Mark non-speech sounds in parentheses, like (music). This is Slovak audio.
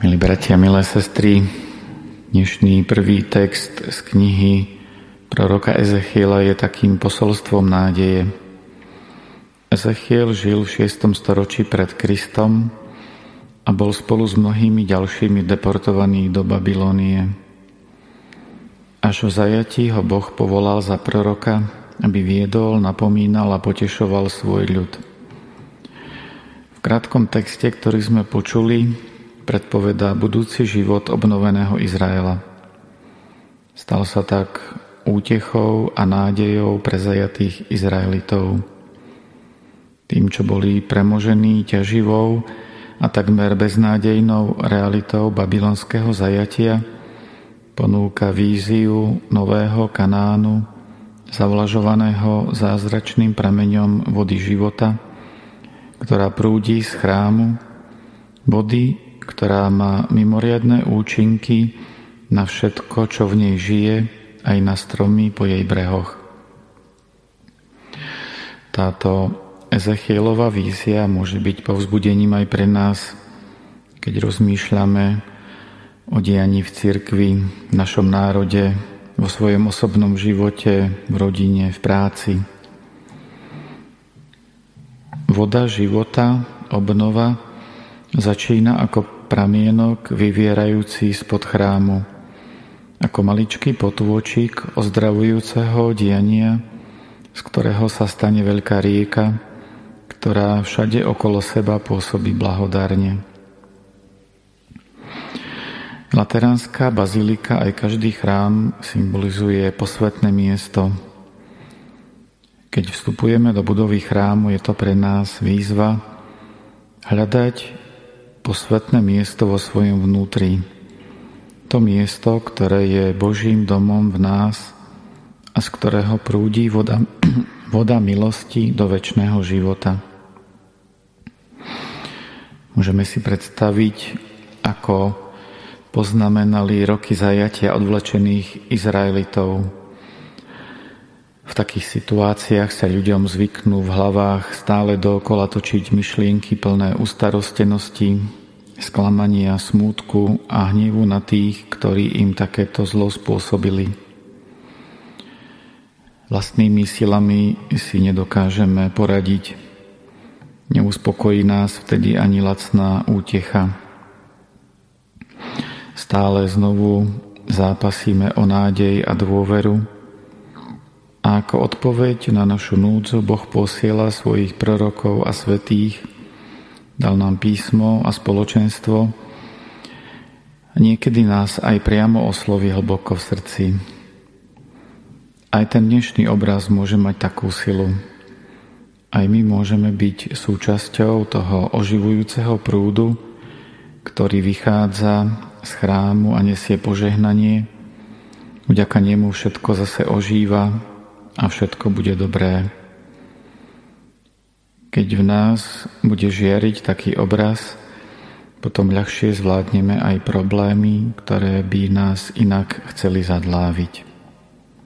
Milí bratia, milé sestry, dnešný prvý text z knihy proroka Ezechiela je takým posolstvom nádeje. Ezechiel žil v 6. storočí pred Kristom a bol spolu s mnohými ďalšími deportovaný do Babilónie. Až v zajatí ho Boh povolal za proroka, aby viedol, napomínal a potešoval svoj ľud. V krátkom texte, ktorý sme počuli, predpovedá budúci život obnoveného Izraela. Stal sa tak útechou a nádejou pre zajatých Izraelitov. Tým, čo boli premožení ťaživou a takmer beznádejnou realitou babylonského zajatia, ponúka víziu nového Kanánu, zavlažovaného zázračným prameňom vody života, ktorá prúdi z chrámu, vody, ktorá má mimoriadne účinky na všetko, čo v nej žije, aj na stromy po jej brehoch. Táto Ezechielová vízia môže byť povzbudením aj pre nás, keď rozmýšľame o dianí v cirkvi, v našom národe, vo svojom osobnom živote, v rodine, v práci. Voda života, obnova, začína ako pramienok vyvierajúci spod chrámu, ako maličký potôčik ozdravujúceho diania, z ktorého sa stane veľká rieka, ktorá všade okolo seba pôsobí blahodárne. Lateránska bazilika aj každý chrám symbolizuje posvetné miesto. Keď vstupujeme do budovy chrámu, je to pre nás výzva hľadať posvetné miesto vo svojom vnútri. To miesto, ktoré je Božím domom v nás a z ktorého prúdi voda, (clears throat) voda milosti do väčšného života. Môžeme si predstaviť, ako poznamenali roky zajatia odvlečených Izraelitov. V takých situáciách sa ľuďom zvyknú v hlavách stále dookola točiť myšlienky plné ustarostenosti, sklamania, smútku a hnevu na tých, ktorí im takéto zlo spôsobili. Vlastnými silami si nedokážeme poradiť. Neuspokojí nás vtedy ani lacná útecha. Stále znovu zápasíme o nádej a dôveru, ako odpoveď na našu núdzu Boh posiela svojich prorokov a svetých, dal nám písmo a spoločenstvo, niekedy nás aj priamo osloví hlboko v srdci. Aj ten dnešný obraz môže mať takú silu. Aj my môžeme byť súčasťou toho oživujúceho prúdu, ktorý vychádza z chrámu a nesie požehnanie. Vďaka nemu všetko zase ožíva a všetko bude dobré. Keď v nás bude žiariť taký obraz, potom ľahšie zvládneme aj problémy, ktoré by nás inak chceli zadláviť.